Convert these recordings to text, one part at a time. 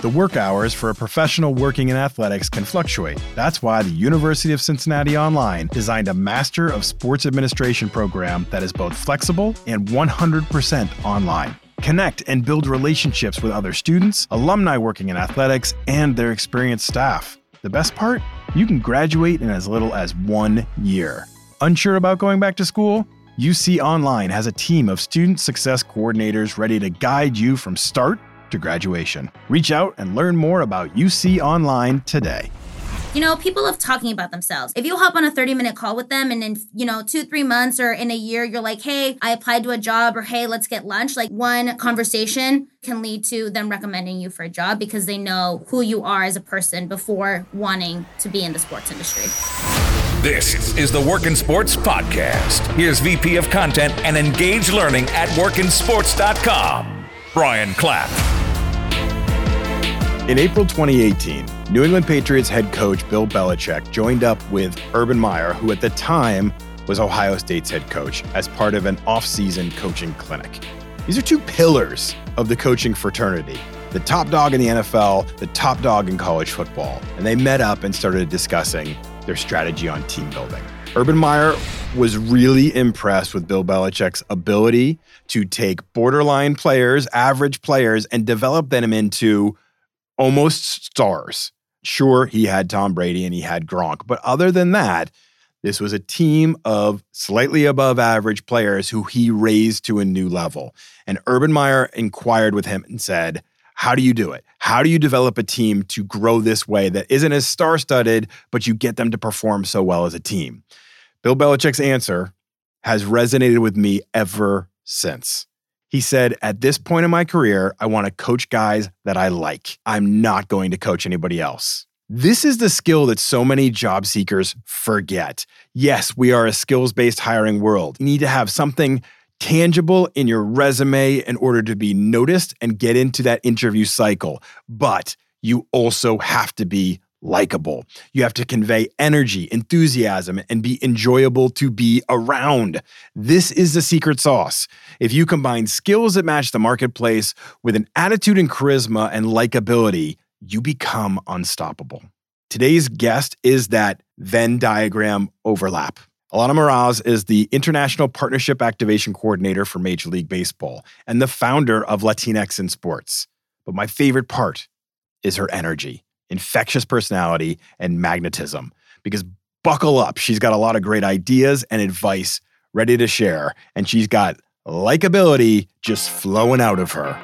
The work hours for a professional working in athletics can fluctuate. That's why the University of Cincinnati Online designed a Master of Sports Administration program that is both flexible and 100% online. Connect and build relationships with other students, alumni working in athletics, and their experienced staff. The best part? You can graduate in as little as one year. Unsure about going back to school? UC Online has a team of student success coordinators ready to guide you from start to graduation. Reach out and learn more about UC Online today. You know, people love talking about themselves. If you hop on a 30 minute call with them and in, you know, two, three months or in a year, you're like, hey, I applied to a job or hey, let's get lunch. Like one conversation can lead to them recommending you for a job because they know who you are as a person before wanting to be in the sports industry. This is the Work in Sports Podcast. Here's VP of Content and Engage Learning at workinsports.com, Brian Clapp. In April 2018, New England Patriots head coach Bill Belichick joined up with Urban Meyer, who at the time was Ohio State's head coach, as part of an off-season coaching clinic. These are two pillars of the coaching fraternity. The top dog in the NFL, the top dog in college football. And they met up and started discussing their strategy on team building. Urban Meyer was really impressed with Bill Belichick's ability to take borderline players, average players, and develop them into almost stars. Sure, he had Tom Brady and he had Gronk, but other than that, this was a team of slightly above average players who he raised to a new level. And Urban Meyer inquired with him and said, How do you do it? How do you develop a team to grow this way that isn't as star studded, but you get them to perform so well as a team? Bill Belichick's answer has resonated with me ever since. He said, At this point in my career, I want to coach guys that I like. I'm not going to coach anybody else. This is the skill that so many job seekers forget. Yes, we are a skills based hiring world. You need to have something tangible in your resume in order to be noticed and get into that interview cycle. But you also have to be likable. You have to convey energy, enthusiasm, and be enjoyable to be around. This is the secret sauce. If you combine skills that match the marketplace with an attitude and charisma and likability, you become unstoppable. Today's guest is that Venn diagram overlap. Alana Meraz is the International Partnership Activation Coordinator for Major League Baseball and the founder of Latinx in Sports. But my favorite part is her energy infectious personality, and magnetism. Because buckle up, she's got a lot of great ideas and advice ready to share, and she's got likability just flowing out of her.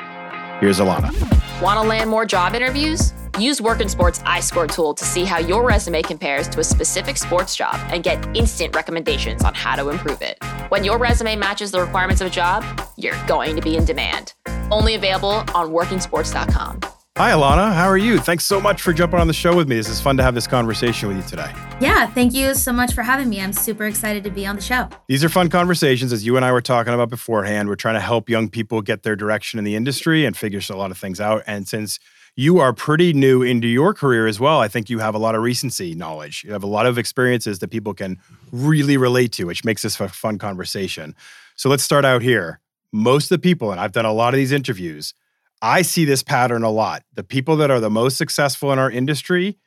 Here's Alana. Want to land more job interviews? Use Work in Sports iScore tool to see how your resume compares to a specific sports job and get instant recommendations on how to improve it. When your resume matches the requirements of a job, you're going to be in demand. Only available on workinsports.com. Hi, Alana. How are you? Thanks so much for jumping on the show with me. This is fun to have this conversation with you today. Yeah, thank you so much for having me. I'm super excited to be on the show. These are fun conversations, as you and I were talking about beforehand. We're trying to help young people get their direction in the industry and figure a lot of things out. And since you are pretty new into your career as well, I think you have a lot of recency knowledge. You have a lot of experiences that people can really relate to, which makes this a fun conversation. So let's start out here. Most of the people, and I've done a lot of these interviews, I see this pattern a lot. The people that are the most successful in our industry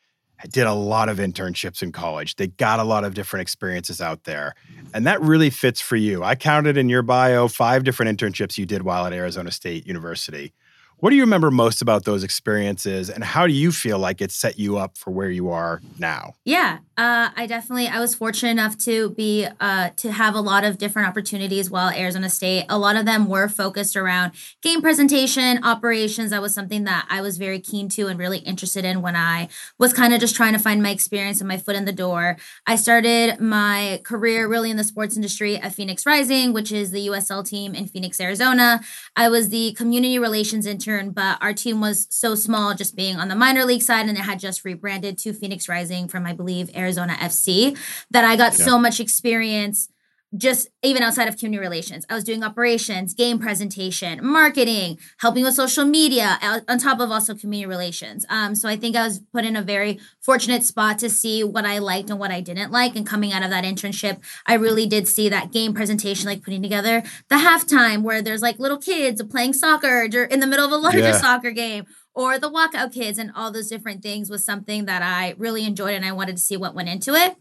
did a lot of internships in college. They got a lot of different experiences out there. And that really fits for you. I counted in your bio five different internships you did while at Arizona State University. What do you remember most about those experiences and how do you feel like it set you up for where you are now? Yeah, uh, I definitely I was fortunate enough to be uh, to have a lot of different opportunities while Arizona State. A lot of them were focused around game presentation, operations. That was something that I was very keen to and really interested in when I was kind of just trying to find my experience and my foot in the door. I started my career really in the sports industry at Phoenix Rising, which is the USL team in Phoenix, Arizona. I was the community relations intern but our team was so small, just being on the minor league side, and it had just rebranded to Phoenix Rising from, I believe, Arizona FC, that I got yeah. so much experience just even outside of community relations. I was doing operations, game presentation, marketing, helping with social media, on top of also community relations. Um, so I think I was put in a very fortunate spot to see what I liked and what I didn't like. And coming out of that internship, I really did see that game presentation, like putting together the halftime where there's like little kids playing soccer in the middle of a larger yeah. soccer game or the walkout kids and all those different things was something that I really enjoyed and I wanted to see what went into it.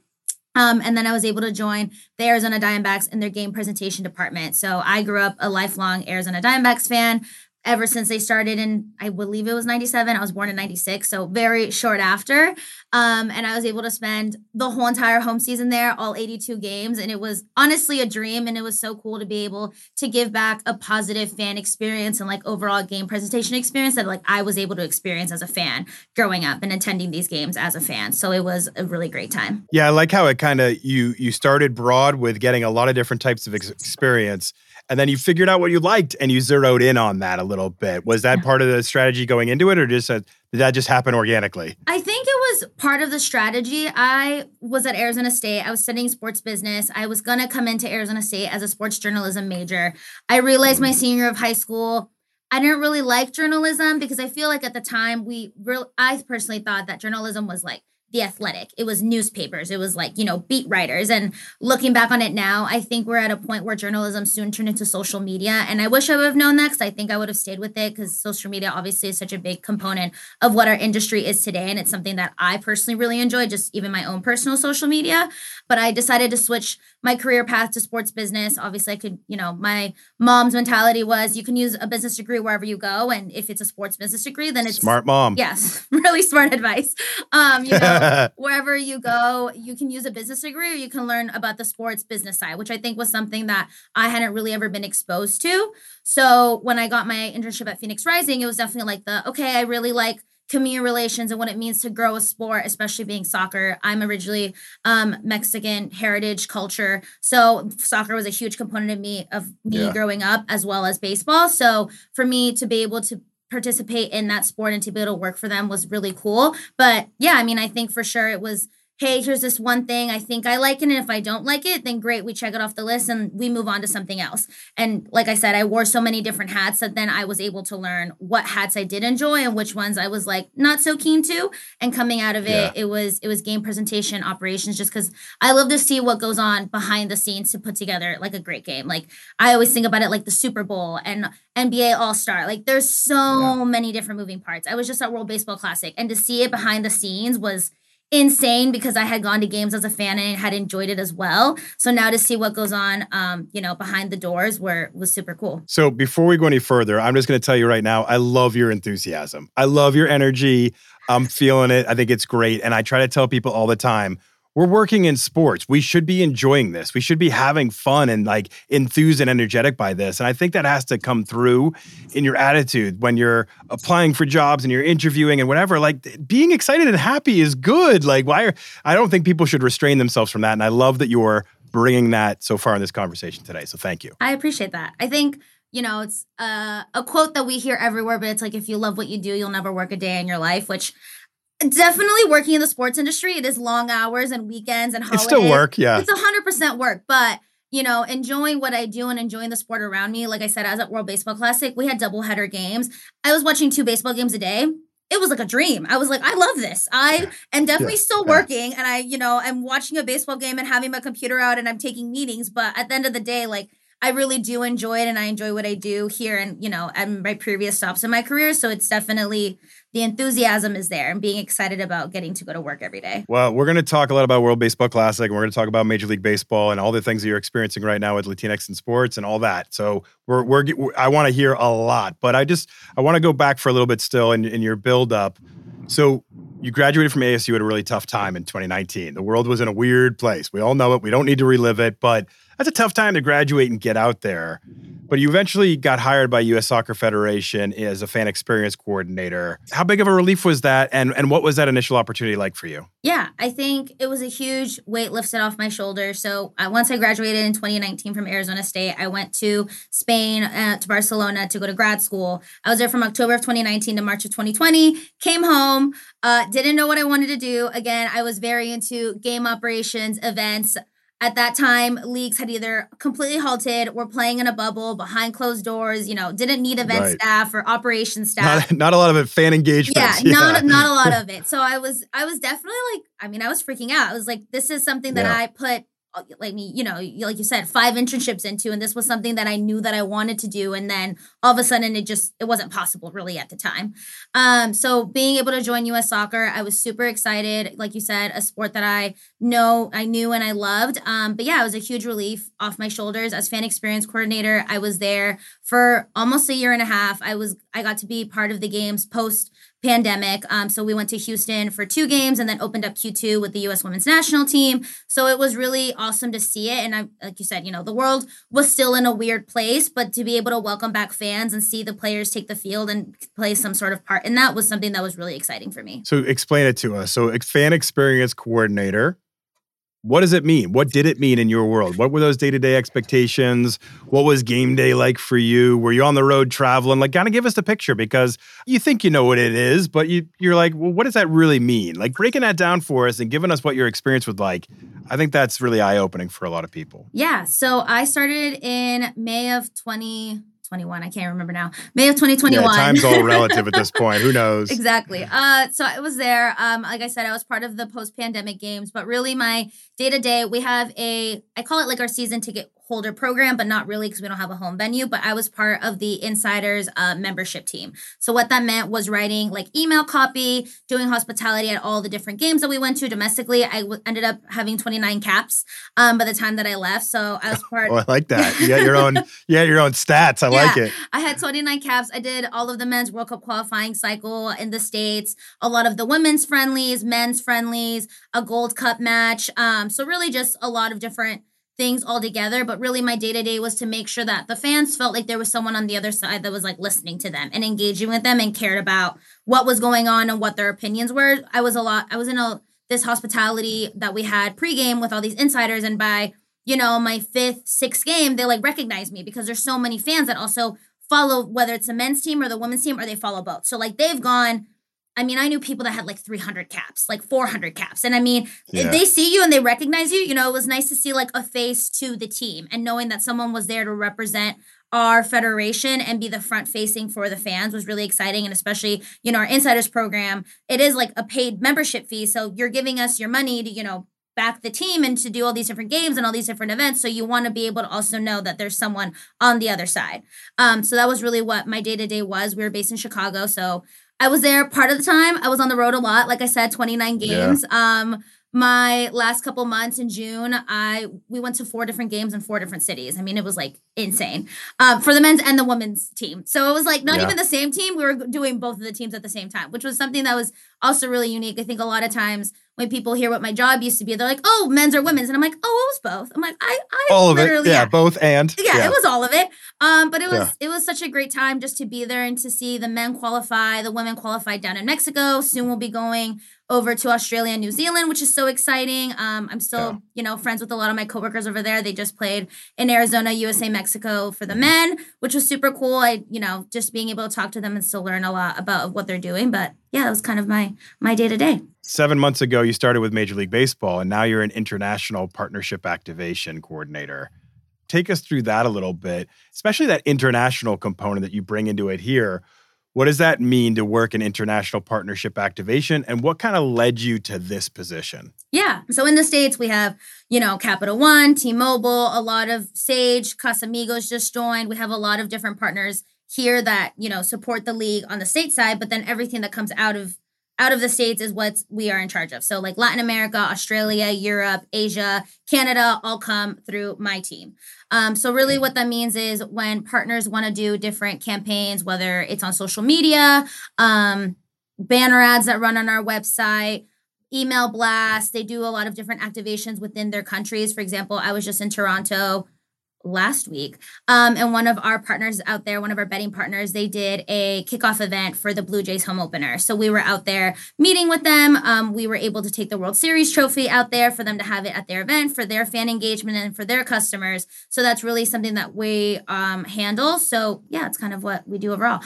Um, and then I was able to join the Arizona Diamondbacks in their game presentation department. So I grew up a lifelong Arizona Diamondbacks fan ever since they started in I believe it was 97. I was born in 96, so very short after. Um, and I was able to spend the whole entire home season there, all 82 games, and it was honestly a dream and it was so cool to be able to give back a positive fan experience and like overall game presentation experience that like I was able to experience as a fan growing up and attending these games as a fan. So it was a really great time. Yeah, I like how it kind of you you started broad with getting a lot of different types of ex- experience and then you figured out what you liked and you zeroed in on that a little bit. Was that part of the strategy going into it, or just a, did that just happen organically? I think it was part of the strategy. I was at Arizona State. I was studying sports business. I was going to come into Arizona State as a sports journalism major. I realized my senior of high school. I didn't really like journalism because I feel like at the time we real I personally thought that journalism was like the athletic. It was newspapers. It was like you know beat writers. And looking back on it now i think we're at a point where journalism soon turned into social media. And i wish i would have known that because i think i would have stayed with it because social media obviously is such a big component of what our industry is today. And it's something that i personally really enjoy just even my own personal social media. But i decided to switch my career path to sports business. Obviously i could you know my mom's mentality was you can use a business degree wherever you go. And if it's a sports business degree then it's smart mom. Yes. Really smart advice. Um you know wherever you go, you can use a business degree or you can learn about the sports business side, which I think was something that I hadn't really ever been exposed to. So when I got my internship at Phoenix Rising, it was definitely like the okay, I really like community relations and what it means to grow a sport, especially being soccer. I'm originally um, Mexican heritage culture, so soccer was a huge component of me of me yeah. growing up, as well as baseball. So for me to be able to participate in that sport and to be able to work for them was really cool. But yeah, I mean, I think for sure it was hey, here's this one thing I think I like it. And if I don't like it, then great, we check it off the list and we move on to something else. And like I said, I wore so many different hats that then I was able to learn what hats I did enjoy and which ones I was like not so keen to. And coming out of it, yeah. it was it was game presentation operations just because I love to see what goes on behind the scenes to put together like a great game. Like I always think about it like the Super Bowl and NBA All Star. Like there's so yeah. many different moving parts. I was just at World Baseball Classic and to see it behind the scenes was insane because I had gone to games as a fan and had enjoyed it as well. So now to see what goes on, um, you know, behind the doors were was super cool. So before we go any further, I'm just going to tell you right now, I love your enthusiasm. I love your energy. I'm feeling it. I think it's great, and I try to tell people all the time we're working in sports. We should be enjoying this. We should be having fun and like enthused and energetic by this. And I think that has to come through in your attitude when you're applying for jobs and you're interviewing and whatever. Like being excited and happy is good. Like why are, I don't think people should restrain themselves from that. And I love that you're bringing that so far in this conversation today. So thank you. I appreciate that. I think you know, it's uh, a quote that we hear everywhere, but it's like if you love what you do, you'll never work a day in your life, which definitely working in the sports industry it is long hours and weekends and holidays. It's still work, yeah. It's 100% work, but you know, enjoying what I do and enjoying the sport around me. Like I said, I was at World Baseball Classic. We had double header games. I was watching two baseball games a day. It was like a dream. I was like, I love this. I am definitely yeah. still working and I, you know, I'm watching a baseball game and having my computer out and I'm taking meetings, but at the end of the day, like I really do enjoy it and I enjoy what I do here and, you know, at my previous stops in my career. So it's definitely the enthusiasm is there and being excited about getting to go to work every day. Well, we're going to talk a lot about World Baseball Classic and we're going to talk about Major League Baseball and all the things that you're experiencing right now with Latinx in sports and all that. So we're, we're, I want to hear a lot, but I just, I want to go back for a little bit still in, in your build up. So you graduated from ASU at a really tough time in 2019. The world was in a weird place. We all know it. We don't need to relive it, but that's a tough time to graduate and get out there. But you eventually got hired by U.S. Soccer Federation as a fan experience coordinator. How big of a relief was that, and and what was that initial opportunity like for you? Yeah, I think it was a huge weight lifted off my shoulders. So uh, once I graduated in 2019 from Arizona State, I went to Spain uh, to Barcelona to go to grad school. I was there from October of 2019 to March of 2020. Came home, uh, didn't know what I wanted to do. Again, I was very into game operations, events at that time leagues had either completely halted were playing in a bubble behind closed doors you know didn't need event right. staff or operation staff not, not, a lot of it fan engagement yeah, yeah, not not a lot of it so i was i was definitely like i mean i was freaking out i was like this is something that yeah. i put like me, you know, like you said, five internships into, and this was something that I knew that I wanted to do, and then all of a sudden it just it wasn't possible really at the time. Um, so being able to join U.S. Soccer, I was super excited. Like you said, a sport that I know, I knew, and I loved. Um, but yeah, it was a huge relief off my shoulders as fan experience coordinator. I was there for almost a year and a half. I was I got to be part of the games post pandemic. Um, so we went to Houston for two games and then opened up Q2 with the U.S. Women's National Team. So it was really awesome to see it. And I, like you said, you know, the world was still in a weird place, but to be able to welcome back fans and see the players take the field and play some sort of part in that was something that was really exciting for me. So explain it to us. So fan experience coordinator what does it mean? What did it mean in your world? What were those day to day expectations? What was game day like for you? Were you on the road traveling? Like, kind of give us the picture because you think you know what it is, but you, you're like, well, what does that really mean? Like, breaking that down for us and giving us what your experience was like, I think that's really eye opening for a lot of people. Yeah. So I started in May of 20. 21 i can't remember now may of 2021 yeah, time's all relative at this point. Who knows? Exactly. Uh so i was there um like i said i was part of the post-pandemic games but really my day to day we have a i call it like our season ticket holder program, but not really because we don't have a home venue. But I was part of the Insiders uh, membership team. So what that meant was writing like email copy, doing hospitality at all the different games that we went to domestically. I w- ended up having 29 caps um, by the time that I left. So I was part. oh, I like that. You got your own. you got your own stats. I yeah, like it. I had 29 caps. I did all of the men's World Cup qualifying cycle in the states. A lot of the women's friendlies, men's friendlies, a Gold Cup match. Um, so really just a lot of different things all together but really my day to day was to make sure that the fans felt like there was someone on the other side that was like listening to them and engaging with them and cared about what was going on and what their opinions were. I was a lot i was in a this hospitality that we had pregame with all these insiders and by you know my fifth sixth game they like recognize me because there's so many fans that also follow whether it's the men's team or the women's team or they follow both. So like they've gone I mean, I knew people that had like 300 caps, like 400 caps. And I mean, yeah. they see you and they recognize you, you know, it was nice to see like a face to the team and knowing that someone was there to represent our federation and be the front facing for the fans was really exciting. And especially, you know, our insiders program, it is like a paid membership fee. So you're giving us your money to, you know, back the team and to do all these different games and all these different events. So you want to be able to also know that there's someone on the other side. Um, so that was really what my day to day was. We were based in Chicago. So I was there part of the time. I was on the road a lot. Like I said, 29 games. Yeah. Um, my last couple months in June, I we went to four different games in four different cities. I mean, it was like insane um, for the men's and the women's team. So it was like not yeah. even the same team. We were doing both of the teams at the same time, which was something that was also really unique. I think a lot of times when people hear what my job used to be, they're like, "Oh, men's or women's," and I'm like, "Oh, it was both." I'm like, "I, I all of it, yeah, yeah, both and yeah, yeah, it was all of it." Um, but it was yeah. it was such a great time just to be there and to see the men qualify, the women qualified down in Mexico. Soon we'll be going over to Australia and New Zealand, which is so exciting. Um, I'm still, you know, friends with a lot of my coworkers over there. They just played in Arizona, USA, Mexico for the men, which was super cool. I, you know, just being able to talk to them and still learn a lot about what they're doing. But yeah, it was kind of my my day to day. Seven months ago, you started with Major League Baseball, and now you're an international partnership activation coordinator. Take us through that a little bit, especially that international component that you bring into it here. What does that mean to work in international partnership activation? And what kind of led you to this position? Yeah. So in the States, we have, you know, Capital One, T Mobile, a lot of Sage, Casamigos just joined. We have a lot of different partners here that, you know, support the league on the state side, but then everything that comes out of out of the states is what we are in charge of. So like Latin America, Australia, Europe, Asia, Canada all come through my team. Um, so really what that means is when partners want to do different campaigns, whether it's on social media, um, banner ads that run on our website, email blasts, they do a lot of different activations within their countries. For example, I was just in Toronto last week. Um, and one of our partners out there, one of our betting partners, they did a kickoff event for the Blue Jays home opener. So we were out there meeting with them. Um, we were able to take the World Series trophy out there for them to have it at their event for their fan engagement and for their customers. So that's really something that we um, handle. So yeah, it's kind of what we do overall.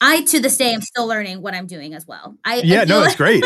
I to this day am still learning what I'm doing as well. I yeah, I no, it's great.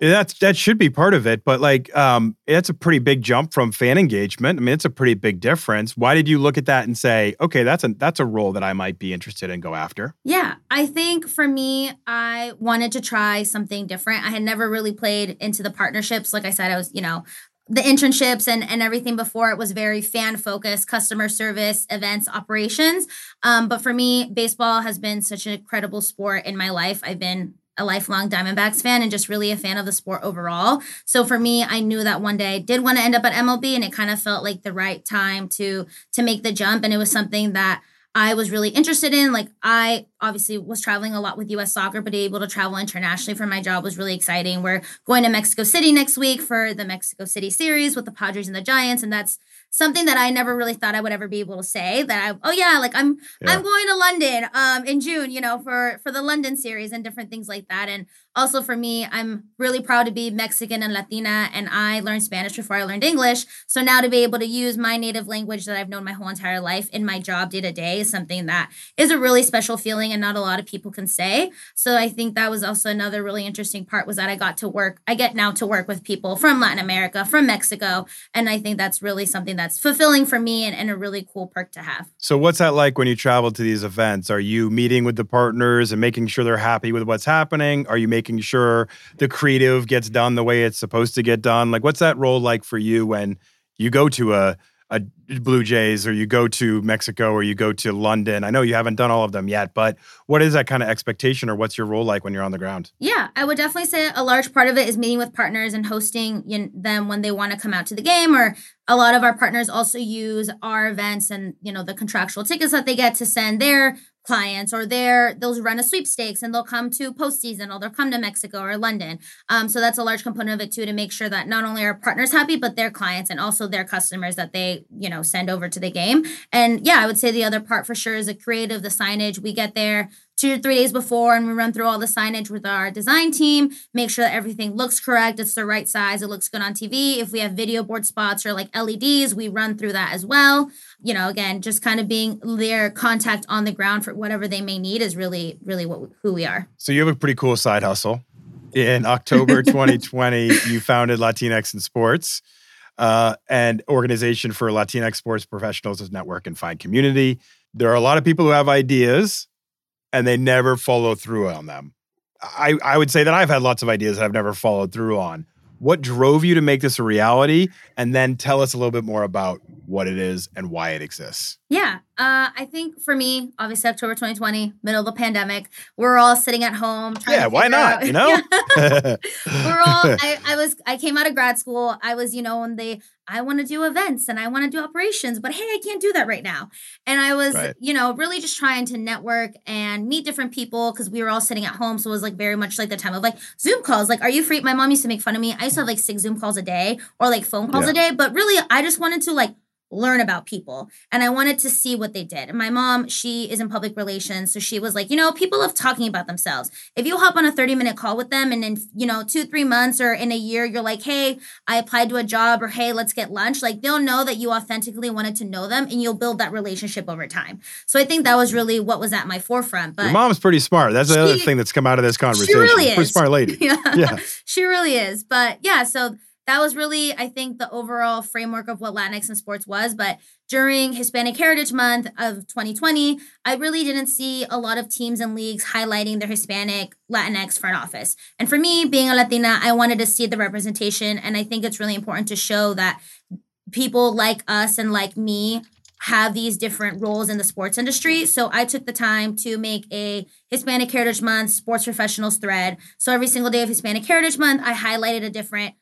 That's that should be part of it, but like um, it's a pretty big jump from fan engagement. I mean, it's a pretty big difference. Why did you look at that and say, okay, that's a that's a role that I might be interested in go after? Yeah, I think for me, I wanted to try something different. I had never really played into the partnerships. Like I said, I was you know the internships and, and everything before it was very fan focused customer service events operations um, but for me baseball has been such an incredible sport in my life i've been a lifelong diamondbacks fan and just really a fan of the sport overall so for me i knew that one day i did want to end up at mlb and it kind of felt like the right time to to make the jump and it was something that I was really interested in. Like I obviously was traveling a lot with US soccer, but able to travel internationally for my job was really exciting. We're going to Mexico City next week for the Mexico City series with the Padres and the Giants. And that's something that I never really thought I would ever be able to say that I oh yeah like I'm yeah. I'm going to London um in June you know for for the London series and different things like that and also for me I'm really proud to be Mexican and Latina and I learned Spanish before I learned English so now to be able to use my native language that I've known my whole entire life in my job day to day is something that is a really special feeling and not a lot of people can say so I think that was also another really interesting part was that I got to work I get now to work with people from Latin America from Mexico and I think that's really something that's fulfilling for me and, and a really cool perk to have. So, what's that like when you travel to these events? Are you meeting with the partners and making sure they're happy with what's happening? Are you making sure the creative gets done the way it's supposed to get done? Like, what's that role like for you when you go to a a Blue Jays or you go to Mexico or you go to London? I know you haven't done all of them yet, but what is that kind of expectation or what's your role like when you're on the ground? Yeah, I would definitely say a large part of it is meeting with partners and hosting them when they want to come out to the game or a lot of our partners also use our events and you know the contractual tickets that they get to send their clients or they're they'll run a sweepstakes and they'll come to postseason or they'll come to Mexico or London. Um, so that's a large component of it too to make sure that not only are partners happy but their clients and also their customers that they you know send over to the game. And yeah, I would say the other part for sure is the creative, the signage. We get there two or three days before and we run through all the signage with our design team make sure that everything looks correct it's the right size it looks good on tv if we have video board spots or like leds we run through that as well. You know again just kind of being their contact on the ground for whatever they may need is really really what who we are. So you have a pretty cool side hustle. In october 2020 you founded latinx in sports uh, and organization for latinx sports professionals as network and find community there are a lot of people who have ideas and they never follow through on them. I, I would say that I've had lots of ideas that I've never followed through on. What drove you to make this a reality? And then tell us a little bit more about what it is and why it exists. Yeah. Uh, I think for me, obviously October 2020, middle of the pandemic, we're all sitting at home. yeah, why not? Out, you know, we're all. I, I was. I came out of grad school. I was, you know, when they I want to do events and I want to do operations, but hey, I can't do that right now. And I was, right. you know, really just trying to network and meet different people because we were all sitting at home. So it was like very much like the time of like Zoom calls. Like, are you free? My mom used to make fun of me. I used to have like six Zoom calls a day or like phone calls yeah. a day. But really, I just wanted to like learn about people and I wanted to see what they did. And my mom, she is in public relations. So she was like, you know, people love talking about themselves. If you hop on a 30 minute call with them and in, you know, two, three months or in a year, you're like, hey, I applied to a job or hey, let's get lunch. Like they'll know that you authentically wanted to know them and you'll build that relationship over time. So I think that was really what was at my forefront. But Your mom's pretty smart. That's the other thing that's come out of this conversation. She really is. Pretty smart lady. yeah. yeah. she really is. But yeah, so that was really, I think, the overall framework of what Latinx in sports was. But during Hispanic Heritage Month of 2020, I really didn't see a lot of teams and leagues highlighting their Hispanic Latinx front office. And for me, being a Latina, I wanted to see the representation. And I think it's really important to show that people like us and like me have these different roles in the sports industry. So I took the time to make a Hispanic Heritage Month sports professionals thread. So every single day of Hispanic Heritage Month, I highlighted a different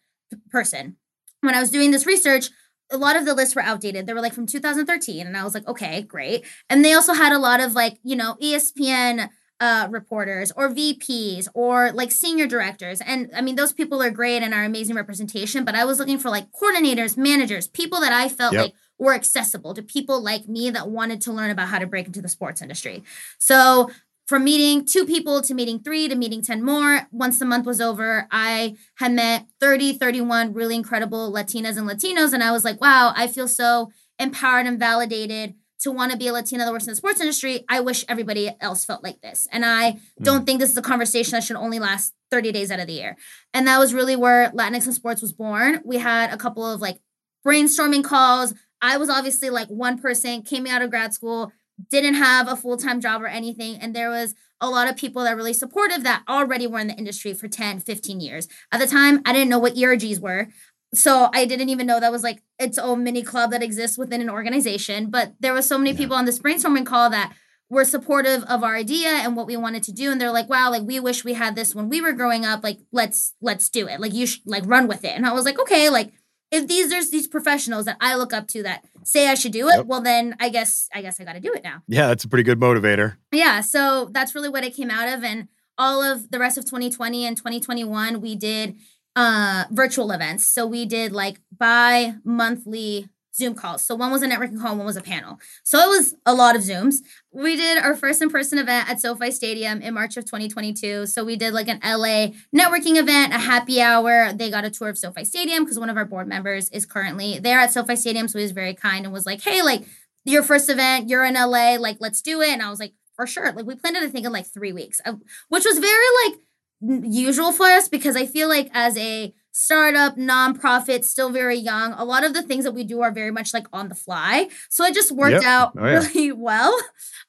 person. When I was doing this research, a lot of the lists were outdated. They were like from 2013. And I was like, okay, great. And they also had a lot of like, you know, ESPN uh, reporters or VPs or like senior directors. And I mean, those people are great and are amazing representation, but I was looking for like coordinators, managers, people that I felt yep. like were accessible to people like me that wanted to learn about how to break into the sports industry. So from meeting two people to meeting three to meeting 10 more. Once the month was over, I had met 30, 31 really incredible Latinas and Latinos. And I was like, wow, I feel so empowered and validated to want to be a Latina that works in the sports industry. I wish everybody else felt like this. And I mm. don't think this is a conversation that should only last 30 days out of the year. And that was really where Latinx in sports was born. We had a couple of like brainstorming calls. I was obviously like one person, came out of grad school, didn't have a full-time job or anything and there was a lot of people that were really supportive that already were in the industry for 10 15 years at the time i didn't know what ergs were so I didn't even know that was like its own mini club that exists within an organization. But there was so many yeah. people on this brainstorming call that were supportive of our idea and what we wanted to do and they're like wow like we wish we had this when we were growing up like let's let's do it like you should like run with it and i was like okay like if these there's these professionals that i look up to that say i should do it yep. well then i guess i guess i got to do it now. Yeah that's a pretty good motivator. Yeah so that's really what it came out of and all of the rest of 2020 and 2021 we did uh virtual events. So we did like bi monthly Zoom calls. So one was a networking call, one was a panel. So it was a lot of Zooms. We did our first in person event at SoFi Stadium in March of 2022. So we did like an LA networking event, a happy hour. They got a tour of SoFi Stadium because one of our board members is currently there at SoFi Stadium. So he was very kind and was like, hey, like your first event, you're in LA, like let's do it. And I was like, for sure. Like we planned it, I think, in like three weeks, which was very like usual for us because I feel like as a startup, nonprofit, still very young. A lot of the things that we do are very much like on the fly. So it just worked yep. out oh, yeah. really well.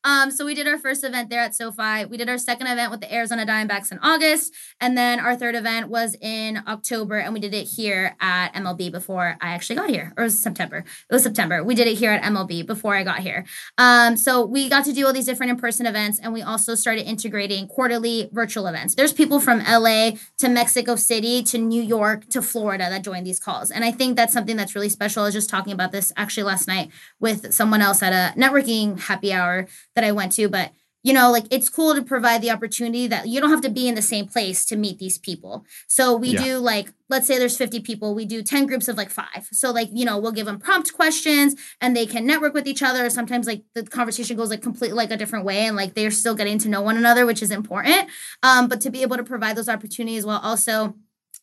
Um, so we did our first event there at SoFi. We did our second event with the Arizona Diamondbacks in August. And then our third event was in October. And we did it here at MLB before I actually got here. Or it was September. It was September. We did it here at MLB before I got here. Um, so we got to do all these different in-person events. And we also started integrating quarterly virtual events. There's people from LA to Mexico City to New York to Florida that join these calls. And I think that's something that's really special. I was just talking about this actually last night with someone else at a networking happy hour that I went to, but you know, like it's cool to provide the opportunity that you don't have to be in the same place to meet these people. So we yeah. do like, let's say there's 50 people, we do 10 groups of like five. So, like, you know, we'll give them prompt questions and they can network with each other. Sometimes, like, the conversation goes like completely like a different way and like they're still getting to know one another, which is important. Um, but to be able to provide those opportunities while also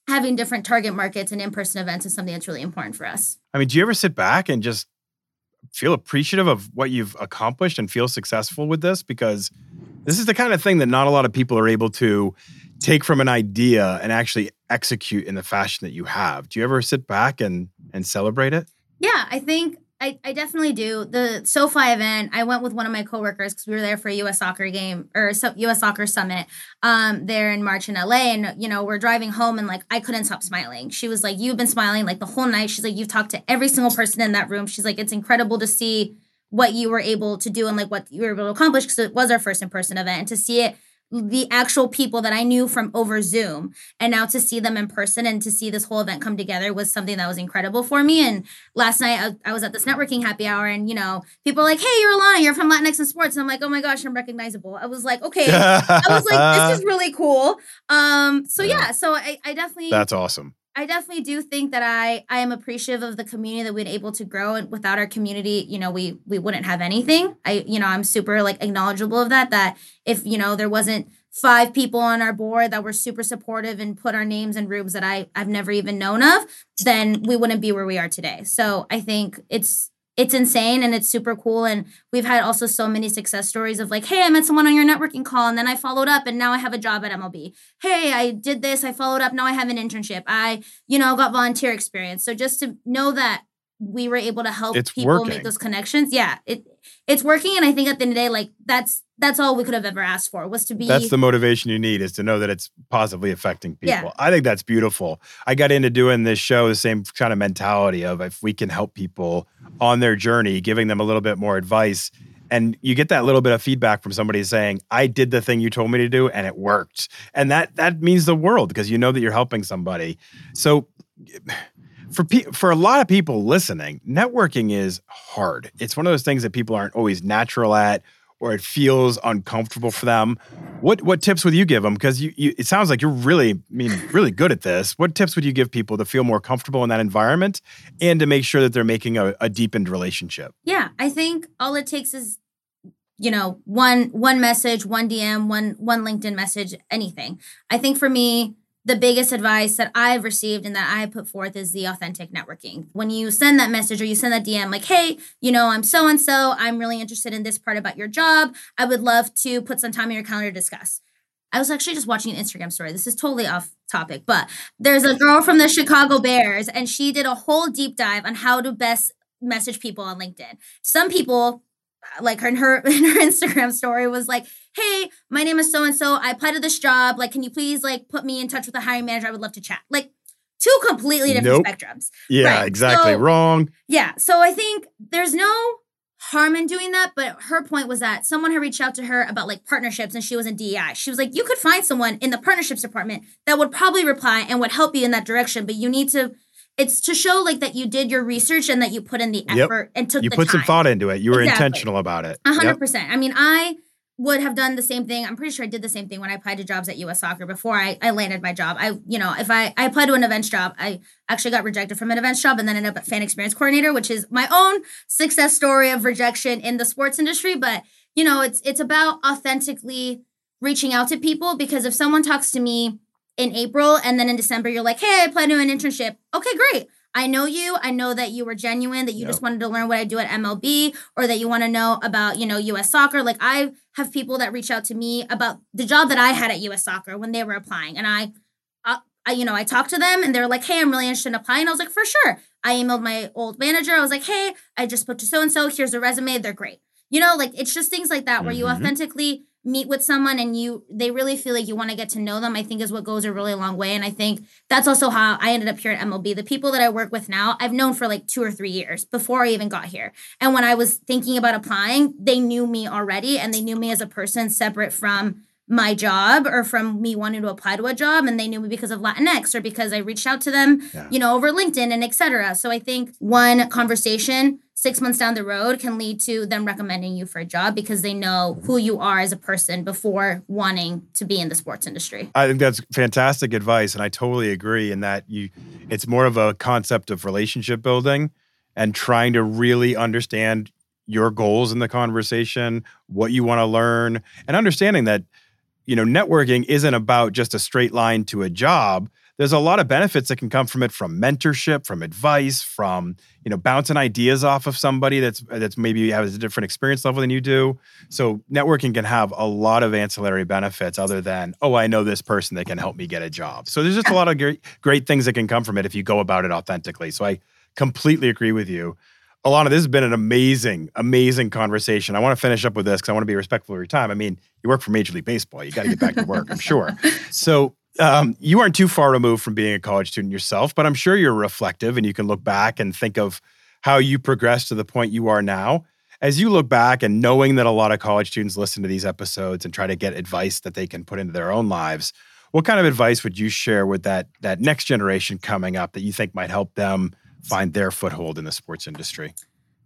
having different target markets and in-person events is something that's really important for us. I mean, do you ever sit back and just feel appreciative of what you've accomplished and feel successful with this because this is the kind of thing that not a lot of people are able to take from an idea and actually execute in the fashion that you have. Do you ever sit back and and celebrate it? Yeah, I think I, I definitely do. The SoFi event, I went with one of my coworkers because we were there for a U.S. soccer game or U.S. soccer summit um, there in March in LA. And, you know, we're driving home and like I couldn't stop smiling. She was like, You've been smiling like the whole night. She's like, You've talked to every single person in that room. She's like, It's incredible to see what you were able to do and like what you were able to accomplish because it was our first in person event and to see it the actual people that I knew from over Zoom and now to see them in person and to see this whole event come together was something that was incredible for me. And last night I, I was at this networking happy hour and, you know, people are like, hey, you're Alana, you're from Latinx in sports. And I'm like, oh my gosh, I'm recognizable. I was like, okay. I was like, this is really cool. Um, so yeah, so I, I definitely. That's awesome. I definitely do think that I I am appreciative of the community that we've been able to grow and without our community, you know, we we wouldn't have anything. I you know, I'm super like acknowledgeable of that that if, you know, there wasn't five people on our board that were super supportive and put our names in rooms that I I've never even known of, then we wouldn't be where we are today. So, I think it's it's insane and it's super cool. And we've had also so many success stories of like, hey, I met someone on your networking call and then I followed up and now I have a job at MLB. Hey, I did this, I followed up, now I have an internship. I, you know, got volunteer experience. So just to know that we were able to help it's people working. make those connections. Yeah, it it's working. And I think at the end of the day, like that's that's all we could have ever asked for was to be that's the motivation you need is to know that it's positively affecting people. Yeah. i think that's beautiful. I got into doing this show the same kind of mentality of if we can help people on their journey giving them a little bit more advice and you get that little bit of feedback from somebody saying i did the thing you told me to do and it worked. And that that means the world because you know that you're helping somebody. So for pe- for a lot of people listening networking is hard. It's one of those things that people aren't always natural at or it feels uncomfortable for them. What what tips would you give them? Because you, you, it sounds like you're really, I mean, really good at this. What tips would you give people to feel more comfortable in that environment and to make sure that they're making a, a deepened relationship? Yeah, I think all it takes is you know one one message one dm one one linkedin message anything i think for me the biggest advice that I've received and that I put forth is the authentic networking. When you send that message or you send that DM, like, hey, you know, I'm so and so, I'm really interested in this part about your job. I would love to put some time in your calendar to discuss. I was actually just watching an Instagram story. This is totally off topic, but there's a girl from the Chicago Bears and she did a whole deep dive on how to best message people on LinkedIn. Some people like her in her in her Instagram story was like, "Hey, my name is so and so. I applied to this job. Like, can you please like put me in touch with the hiring manager? I would love to chat." Like, two completely different Nope. spectrums. Yeah, Right, exactly. so- Wrong. Yeah. So I think there's no harm in doing that. But her point was that someone had reached out to her about like partnerships and she was in DEI. She was like, you could find someone in the partnerships department that would probably reply and would help you in that direction. But you need to, it's to show like that you did your research and that you put in the Yep. effort and took You put some thought into it. You were Exactly. intentional about it. A hundred Yep. percent. I mean, I would have done the same thing. I'm pretty sure I did the same thing when I applied to jobs at US Soccer before I, I landed my job. I, you know, if I, I applied to an events job, I actually got rejected from an events job and then ended up at fan experience coordinator, which is my own success story of rejection in the sports industry. But, you know, it's it's about authentically reaching out to people because if someone talks to me in April and then in December you're like, hey, I applied to an internship. Okay, great. I know you. I know that you were genuine, that you Yep. just wanted to learn what I do at MLB or that you want to know about, you know, US soccer. Like I have people that reach out to me about the job that I had at US soccer when they were applying. And I, uh, I you know, I talked to them and they're like, hey, I'm really interested in applying. I was like, for sure. I emailed my old manager. I was like, hey, I just spoke to so and so. Here's a resume. They're great. You know, like it's just things like that where you Mhm. authentically meet with someone and you they really feel like you want to get to know them. I think is what goes a really long way. And I think that's also how I ended up here at MLB. The people that I work with now, I've known for like two or three years before I even got here. And when I was thinking about applying, they knew me already and they knew me as a person separate from my job or from me wanting to apply to a job and they knew me because of Latinx or because I reached out to them, Yeah. you know, over LinkedIn and etc. So I think one conversation 6 months down the road can lead to them recommending you for a job because they know who you are as a person before wanting to be in the sports industry. I think that's fantastic advice, and I totally agree in that you it's more of a concept of relationship building and trying to really understand your goals in the conversation, what you want to learn, and understanding that you know networking isn't about just a straight line to a job. There's a lot of benefits that can come from it from mentorship, from advice, from you know bouncing ideas off of somebody that's that's maybe has a different experience level than you do. So networking can have a lot of ancillary benefits other than, oh, I know this person that can help me get a job. So there's just a lot of great, great things that can come from it if you go about it authentically. So I completely agree with you. Alana, this has been an amazing, amazing conversation. I want to finish up with this because I want to be respectful of your time. I mean, you work for Major League Baseball. You got to get back to work, I'm sure. So um, you aren't too far removed from being a college student yourself, but I'm sure you're reflective and you can look back and think of how you progressed to the point you are now as you look back and knowing that a lot of college students listen to these episodes and try to get advice that they can put into their own lives, what kind of advice would you share with that that next generation coming up that you think might help them find their foothold in the sports industry?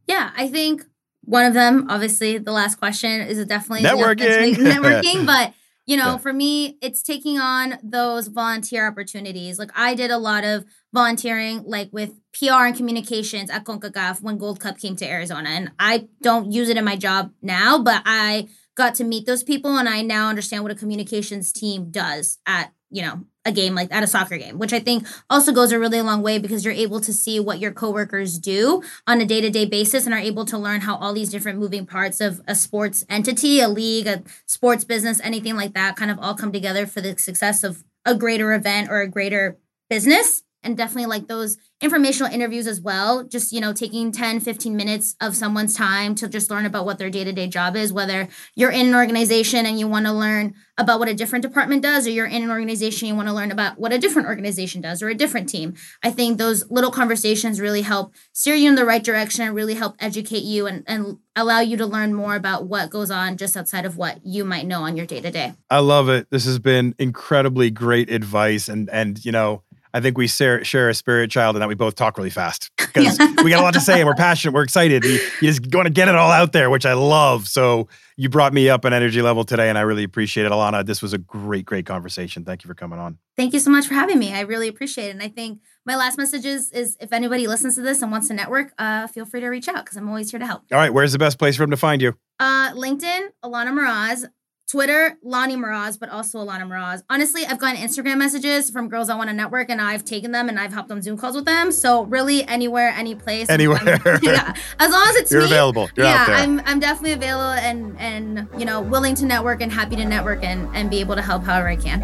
Yeah, I think one of them, obviously, the last question is definitely Networking. networking, but you know, Yeah. for me, it's taking on those volunteer opportunities. Like I did a lot of volunteering, like with PR and communications at CONCACAF when Gold Cup came to Arizona, and I don't use it in my job now, but I got to meet those people, and I now understand what a communications team does at you know a game like at a soccer game, which I think also goes a really long way because you're able to see what your coworkers do on a day to day basis and are able to learn how all these different moving parts of a sports entity, a league, a sports business, anything like that kind of all come together for the success of a greater event or a greater business. And definitely like those informational interviews as well. Just, you know, taking 10, 15 minutes of someone's time to just learn about what their day to day job is, whether you're in an organization and you want to learn about what a different department does, or you're in an organization you want to learn about what a different organization does or a different team. I think those little conversations really help steer you in the right direction and really help educate you and, and allow you to learn more about what goes on just outside of what you might know on your day to day. I love it. This has been incredibly great advice, and and you know, I think we share share a spirit child and that we both talk really fast because we got a lot to say and we're passionate, we're excited. You, you just want to get it all out there, which I love. So you brought me up an energy level today, and I really appreciate it, Alana. This was a great, great conversation. Thank you for coming on. Thank you so much for having me. I really appreciate it. And I think my last message is, is if anybody listens to this and wants to network, uh, feel free to reach out because I'm always here to help. All right, where's the best place for them to find you? Uh, LinkedIn, Alana Meraz. Twitter, Lonnie Meraz, but also Alana Meraz. Honestly, I've gotten Instagram messages from girls that want to network, and I've taken them and I've helped on Zoom calls with them. So really, anywhere, any place, Anywhere. Yeah, as long as it's You're me, available. You're yeah, out there. I'm I'm definitely available and and you know willing to network and happy to network and and be able to help however I can.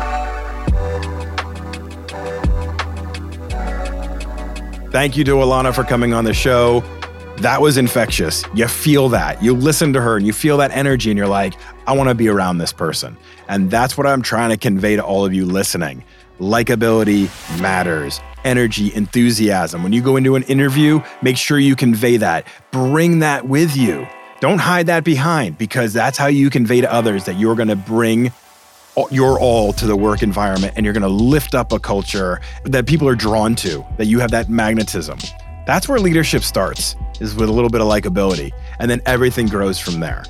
Thank you to Alana for coming on the show. That was infectious. You feel that. You listen to her and you feel that energy, and you're like, I want to be around this person. And that's what I'm trying to convey to all of you listening. Likability matters. energy, enthusiasm. When you go into an interview, make sure you convey that. Bring that with you. Don't hide that behind because that's how you convey to others that you're going to bring your all to the work environment and you're going to lift up a culture that people are drawn to, that you have that magnetism. That's where leadership starts, is with a little bit of likability. And then everything grows from there.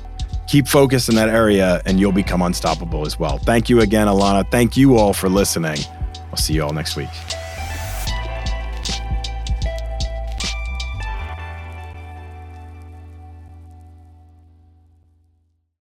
Keep focused in that area and you'll become unstoppable as well. Thank you again, Alana. Thank you all for listening. I'll see you all next week.